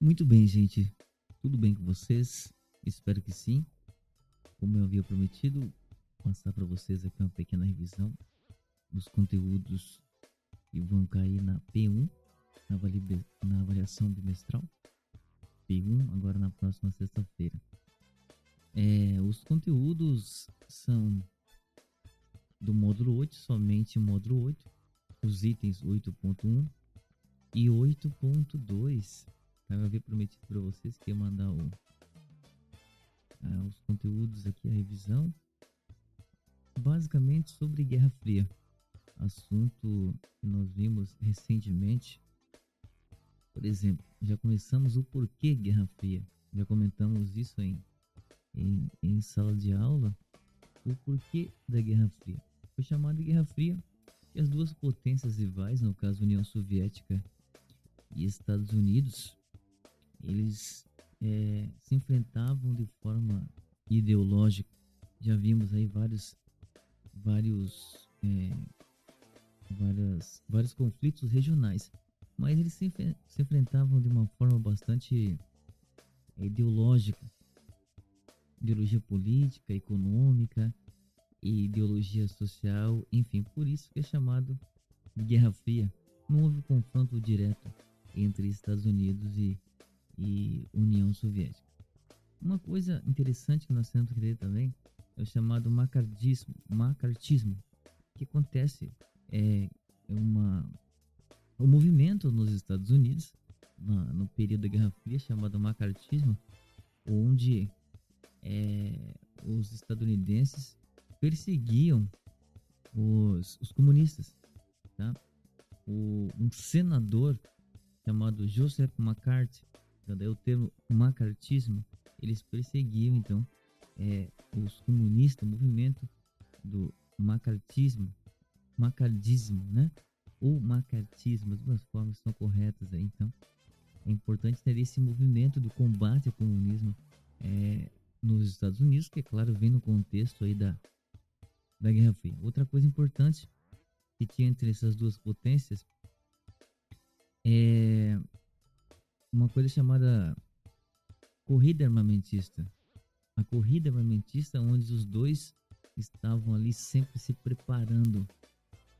Muito bem, gente. Tudo bem com vocês? Espero que sim. Como eu havia prometido, passar para vocês aqui uma pequena revisão dos conteúdos que vão cair na P1, na, avaliação bimestral. P1, agora na próxima sexta-feira. É, os conteúdos são do módulo 8, somente o módulo 8, os itens 8.1 e 8.2 eu havia prometido para vocês que ia mandar o, ah, os conteúdos aqui, a revisão. Basicamente sobre Guerra Fria. Assunto que nós vimos recentemente. Por exemplo, já começamos o porquê Guerra Fria. Já comentamos isso em, em, em sala de aula. O porquê da Guerra Fria. Foi chamada Guerra Fria que as duas potências rivais, no caso União Soviética e Estados Unidos, eles é, se enfrentavam de forma ideológica. Já vimos aí vários, vários, é, várias, vários conflitos regionais, mas eles se, se enfrentavam de uma forma bastante ideológica, ideologia política, econômica e ideologia social, enfim, por isso que é chamado de Guerra Fria. Não houve confronto direto entre Estados Unidos e e União Soviética. Uma coisa interessante que nós temos que ver também é o chamado macartismo, macartismo que acontece é, é uma um movimento nos Estados Unidos na, no período da Guerra Fria chamado macartismo, onde é, os estadunidenses perseguiam os, os comunistas, tá? O, um senador chamado Joseph McCarthy daí o termo macartismo, eles perseguiam então é, os comunistas, o movimento do macartismo, macardismo, né? Ou macartismo, as duas formas são corretas aí, então é importante ter esse movimento do combate ao comunismo é, nos Estados Unidos, que é claro vem no contexto aí da, da Guerra Fria. Outra coisa importante que tinha entre essas duas potências é uma coisa chamada corrida armamentista. A corrida armamentista, onde os dois estavam ali sempre se preparando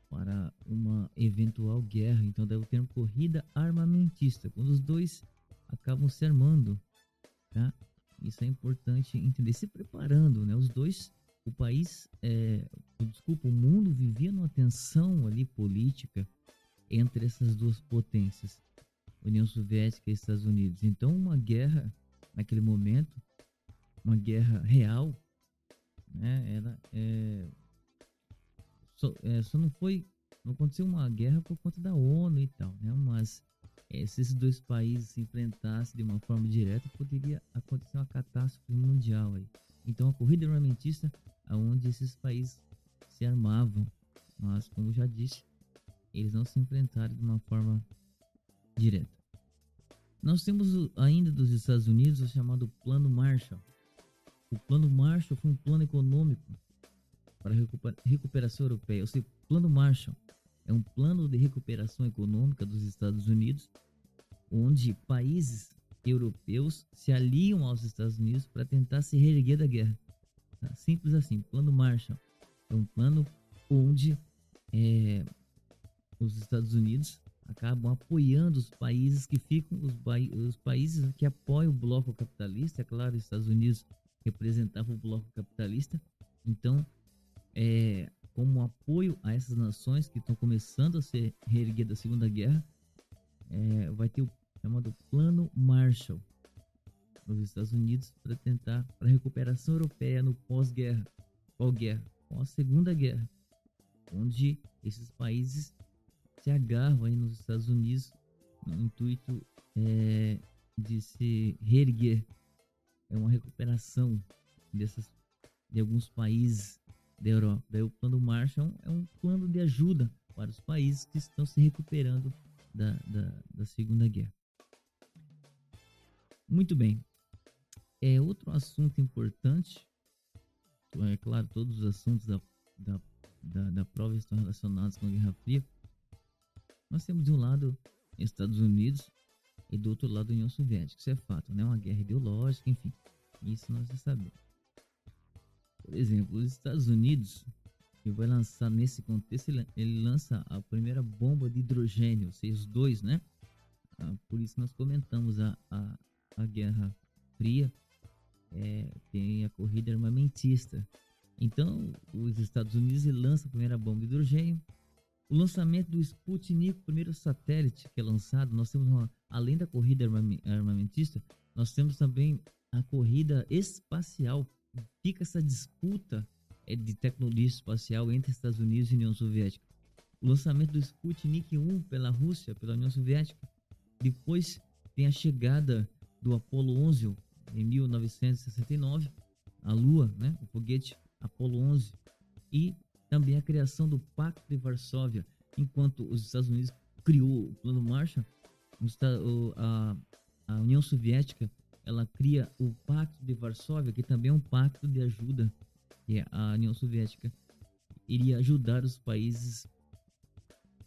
para uma eventual guerra. Então, daí o termo corrida armamentista, quando os dois acabam se armando, tá? Isso é importante entender, se preparando, né? Os dois, o país, é, desculpa, o mundo vivia numa tensão ali política entre essas duas potências. União Soviética e Estados Unidos. Então, uma guerra naquele momento, uma guerra real, né? Ela é, só, é, só não foi, não aconteceu uma guerra por conta da ONU e tal, né? Mas é, se esses dois países se enfrentassem de uma forma direta, poderia acontecer uma catástrofe mundial aí. Então, a corrida armamentista, aonde esses países se armavam, mas como já disse, eles não se enfrentaram de uma forma direta. Nós temos ainda dos Estados Unidos o chamado Plano Marshall. O Plano Marshall foi um plano econômico para a recuperação europeia. Ou seja, Plano Marshall é um plano de recuperação econômica dos Estados Unidos, onde países europeus se aliam aos Estados Unidos para tentar se reerguer da guerra. Tá? Simples assim. Plano Marshall é um plano onde é, os Estados Unidos acabam apoiando os países que ficam, os, os países que apoiam o bloco capitalista, é claro, os Estados Unidos representavam o bloco capitalista, então, é, como apoio a essas nações que estão começando a ser reerguer da Segunda Guerra, é, vai ter o chamado Plano Marshall nos Estados Unidos para tentar a recuperação europeia no pós-guerra, pós-guerra, pós-segunda guerra, onde esses países se agarram aí nos Estados Unidos no intuito é, de se reerguer. É uma recuperação dessas, de alguns países da Europa. Daí o plano Marshall é um plano de ajuda para os países que estão se recuperando da, da, da Segunda Guerra. Muito bem. É outro assunto importante. É claro, todos os assuntos da, da, da, da prova estão relacionados com a Guerra Fria nós temos de um lado Estados Unidos e do outro lado União Soviética. Isso é fato, né? Uma guerra ideológica, enfim. Isso nós já sabemos. Por exemplo, os Estados Unidos, que vai lançar nesse contexto, ele, lança a primeira bomba de hidrogênio, ou seja, os dois, né? Ah, por isso nós comentamos a, a, a Guerra Fria, é, tem a corrida armamentista. Então, os Estados Unidos lançam a primeira bomba de hidrogênio. O lançamento do Sputnik, o primeiro satélite que é lançado, nós temos, uma, além da corrida armamentista, nós temos também a corrida espacial. Fica essa disputa é, de tecnologia espacial entre Estados Unidos e União Soviética. O lançamento do Sputnik 1 pela Rússia, pela União Soviética. Depois tem a chegada do Apollo 11 em 1969, a Lua, né, o foguete Apollo 11 e também a criação do Pacto de Varsóvia, enquanto os Estados Unidos criou o Plano Marshall, a, a União Soviética ela cria o Pacto de Varsóvia, que também é um pacto de ajuda, que a União Soviética iria ajudar os países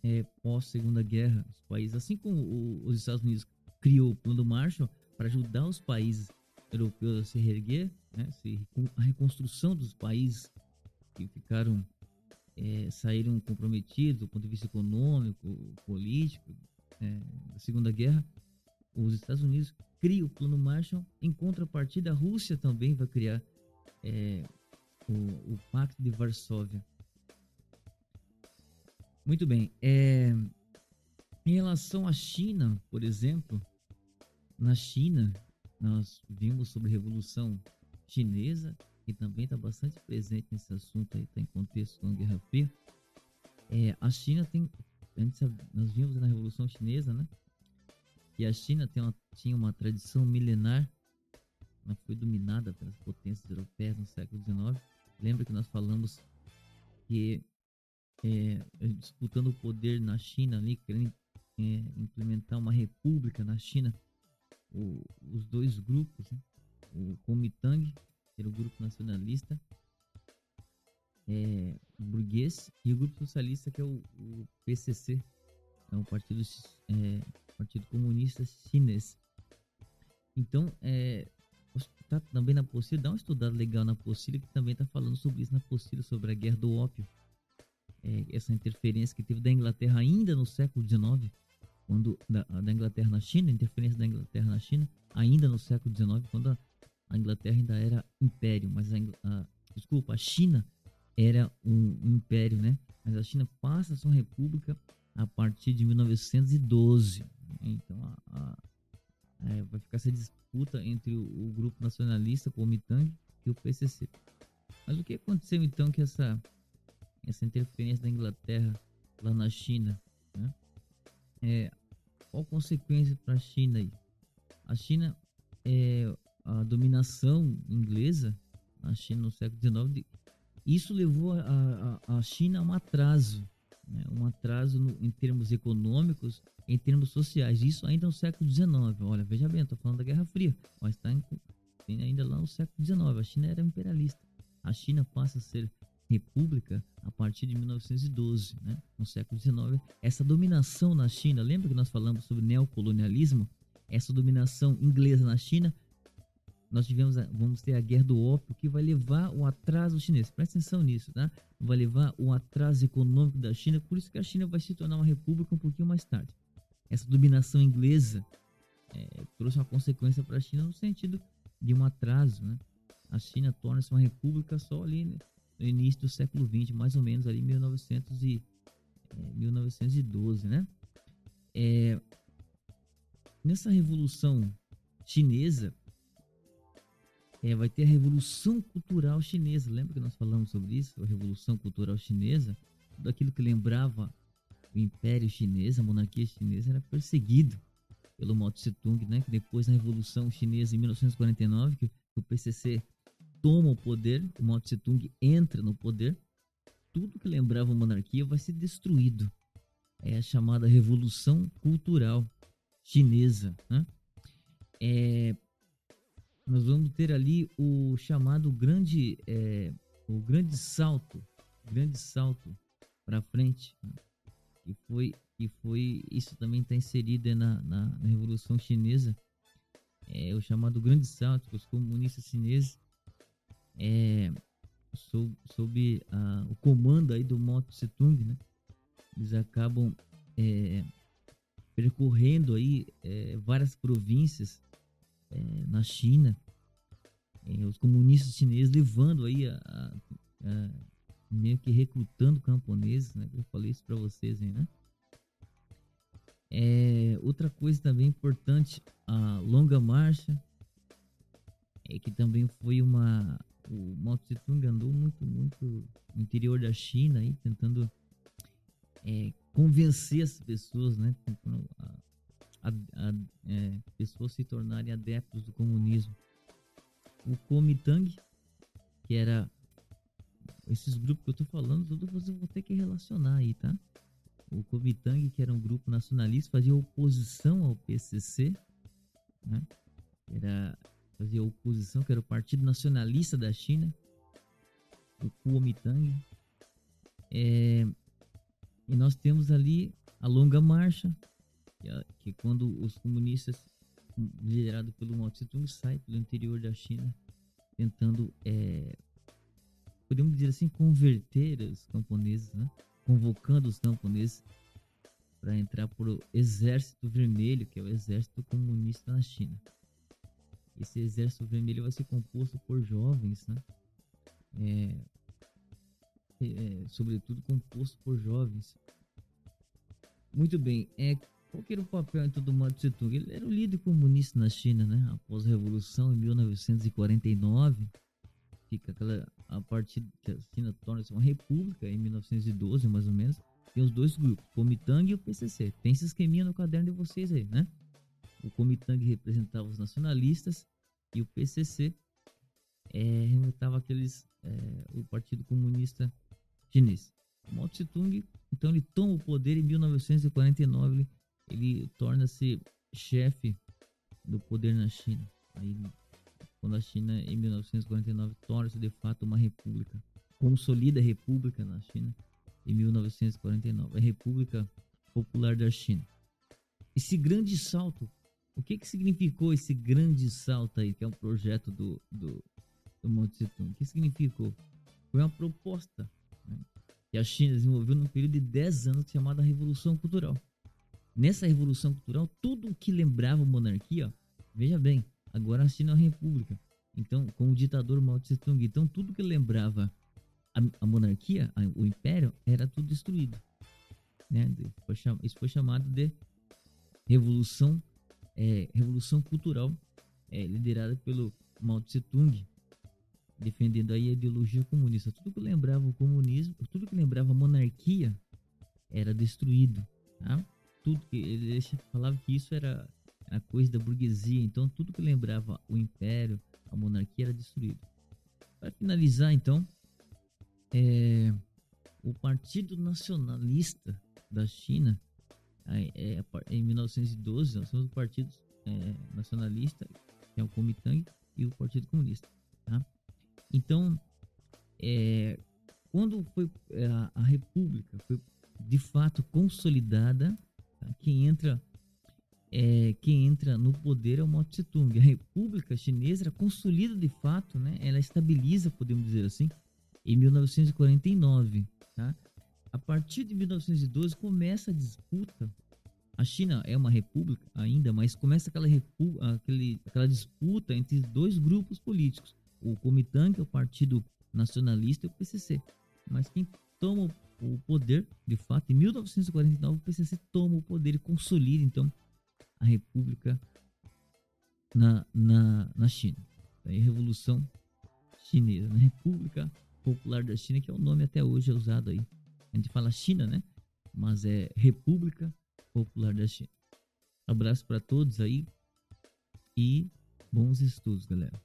é, pós Segunda Guerra, os países, assim como os Estados Unidos criou o Plano Marshall para ajudar os países europeus a se reerguer, né, a reconstrução dos países que ficaram é, saíram comprometidos do ponto de vista econômico, político, é, da Segunda Guerra, os Estados Unidos criam o Plano Marshall, em contrapartida a Rússia também vai criar é, o, o, Pacto de Varsóvia. Muito bem. É, em relação à China, por exemplo, na China nós vimos sobre a Revolução Chinesa, que também está bastante presente nesse assunto aí, está em contexto com a Guerra Fria. É, a China tem, antes nós vimos na Revolução Chinesa, né? Que a China tem uma, tinha uma tradição milenar, ela foi dominada pelas potências europeias no século XIX. Lembra que nós falamos que é, disputando o poder na China ali, querendo é, implementar uma república na China, o, os dois grupos, né? o Kuomintang, que era o grupo nacionalista é, burguês, e o grupo socialista, que é o, o PCC, é o Partido, é, Partido Comunista Chinês. Então, é, tá também na apostila, dá uma estudada legal na apostila, que também está falando sobre isso na apostila, sobre a guerra do ópio. É, essa interferência que teve da Inglaterra ainda no século XIX, quando da, da, Inglaterra na China, interferência da Inglaterra na China, ainda no século XIX, quando a, a Inglaterra ainda era império, mas a, a, desculpa, a China era um, império, né? Mas a China passa a ser uma república a partir de 1912. Então a, é, vai ficar essa disputa entre o, o grupo nacionalista, Kuomintang, e o PCC. Mas o que aconteceu então que essa essa interferência da Inglaterra lá na China, né? É, qual consequência para a China aí? A China, é, a dominação inglesa na China no século XIX, isso levou a, a, a China a um atraso, né? um atraso no, em termos econômicos, em termos sociais. Isso ainda no século XIX. Olha, veja bem, estou falando da Guerra Fria, mas está ainda lá no século XIX. A China era imperialista. A China passa a ser república a partir de 1912, né? no século XIX. Essa dominação na China, lembra que nós falamos sobre neocolonialismo? Essa dominação inglesa na China, nós tivemos, a, vamos ter a guerra do ópio que vai levar o atraso chinês. Presta atenção nisso, tá? Vai levar o atraso econômico da China, por isso que a China vai se tornar uma república um pouquinho mais tarde. Essa dominação inglesa é, trouxe uma consequência para a China no sentido de um atraso, né? A China torna-se uma república só ali né? no início do século XX, mais ou menos ali 1900 e, é, 1912, né? É, nessa revolução chinesa, é, vai ter a revolução cultural chinesa. Lembra que nós falamos sobre isso? A revolução cultural chinesa, tudo aquilo que lembrava o império chinês, a monarquia chinesa era perseguido pelo Mao Tse Tung, né? Que depois na revolução chinesa em 1949, que o PCC toma o poder, o Mao Tse Tung entra no poder, tudo que lembrava a monarquia vai ser destruído. É a chamada Revolução Cultural Chinesa. Né? É, nós vamos ter ali o chamado grande, é, o grande salto, grande salto para frente, né? que foi que foi isso também está inserido na, na, na, Revolução Chinesa, é o chamado Grande Salto, que os comunistas chineses, é, sob, sob a, o comando aí do Mao Tse Tung, né, eles acabam é, percorrendo aí é, várias províncias é, na China, é, os comunistas chineses levando aí a, a, a, meio que recrutando camponeses, né? Eu falei isso para vocês aí, né? É, outra coisa também importante, a longa marcha, é que também foi uma o Mao Tse Tung andou muito muito no interior da China aí tentando é, convencer as pessoas, né, a, a, a é, pessoas se tornarem adeptos do comunismo. O Kuomintang, que era esses grupos que eu tô falando, tudo você vou ter que relacionar aí, tá? O Kuomintang, que era um grupo nacionalista, fazia oposição ao PCC, né? Era fazia oposição, que era o Partido Nacionalista da China, o Kuomintang. É, e nós temos ali a longa marcha, que, é, que é quando os comunistas, liderados pelo Mao Tse Tung, saem pelo interior da China, tentando, é, podemos dizer assim, converter os camponeses, né? convocando os camponeses para entrar o Exército Vermelho, que é o Exército Comunista na China. Esse Exército Vermelho vai ser composto por jovens, né? É, é, sobretudo composto por jovens. Muito bem, é, qual o papel então do Mao Tse Tung? Ele era o líder comunista na China, né? Após a Revolução em 1949, fica aquela a partir que a China torna-se uma república em 1912, mais ou menos. Tem os dois grupos, o Kuomintang e o PCC. Tem esse esqueminha no caderno de vocês aí, né? O Kuomintang representava os nacionalistas e o PCC é, representava aqueles é, o Partido Comunista chinês. Mao Tse Tung, então ele toma o poder em 1949, ele, torna-se chefe do poder na China. Aí, quando a China em 1949 torna-se de fato uma república, consolida a república na China em 1949, a República Popular da China. Esse grande salto, o que que significou esse grande salto aí, que é um projeto do, do, do Mao Tse Tung? O que significou? Foi uma proposta né, que a China desenvolveu num período de 10 anos chamada Revolução Cultural. Nessa Revolução Cultural, tudo o que lembrava monarquia, veja bem, agora a república. Então, com o ditador Mao Tse Tung, então tudo que lembrava a, a monarquia, a, o império, era tudo destruído. Né? Isso foi chamado de Revolução, é, Revolução Cultural, é, liderada pelo Mao Tse Tung, defendendo aí a ideologia comunista. Tudo que lembrava o comunismo, tudo que lembrava a monarquia era destruído, tá? Tudo que ele falava que isso era a coisa da burguesia, então tudo que lembrava o império, a monarquia era destruído. Para finalizar, então, é, o Partido Nacionalista da China, é, é, em 1912, nós temos o Partido é, Nacionalista, que é o Kuomintang, e o Partido Comunista. Tá? Então, é, quando foi é, a, a, República foi de fato consolidada? Quem entra é, quem entra no poder é o Mao Tse Tung. A República Chinesa consolida de fato, né? Ela estabiliza, podemos dizer assim, em 1949, tá? A partir de 1912 começa a disputa. A China é uma república ainda, mas começa aquela, aquele, aquela disputa entre dois grupos políticos o Kuomintang, é o Partido Nacionalista e o PCC. Mas quem toma o poder, de fato, em 1949, o PCC toma o poder e consolida, então, a República na, na, na China. Aí, Revolução Chinesa, na República Popular da China, que é o nome até hoje é usado aí. A gente fala China, né? Mas é República Popular da China. Abraço para todos aí e bons estudos, galera.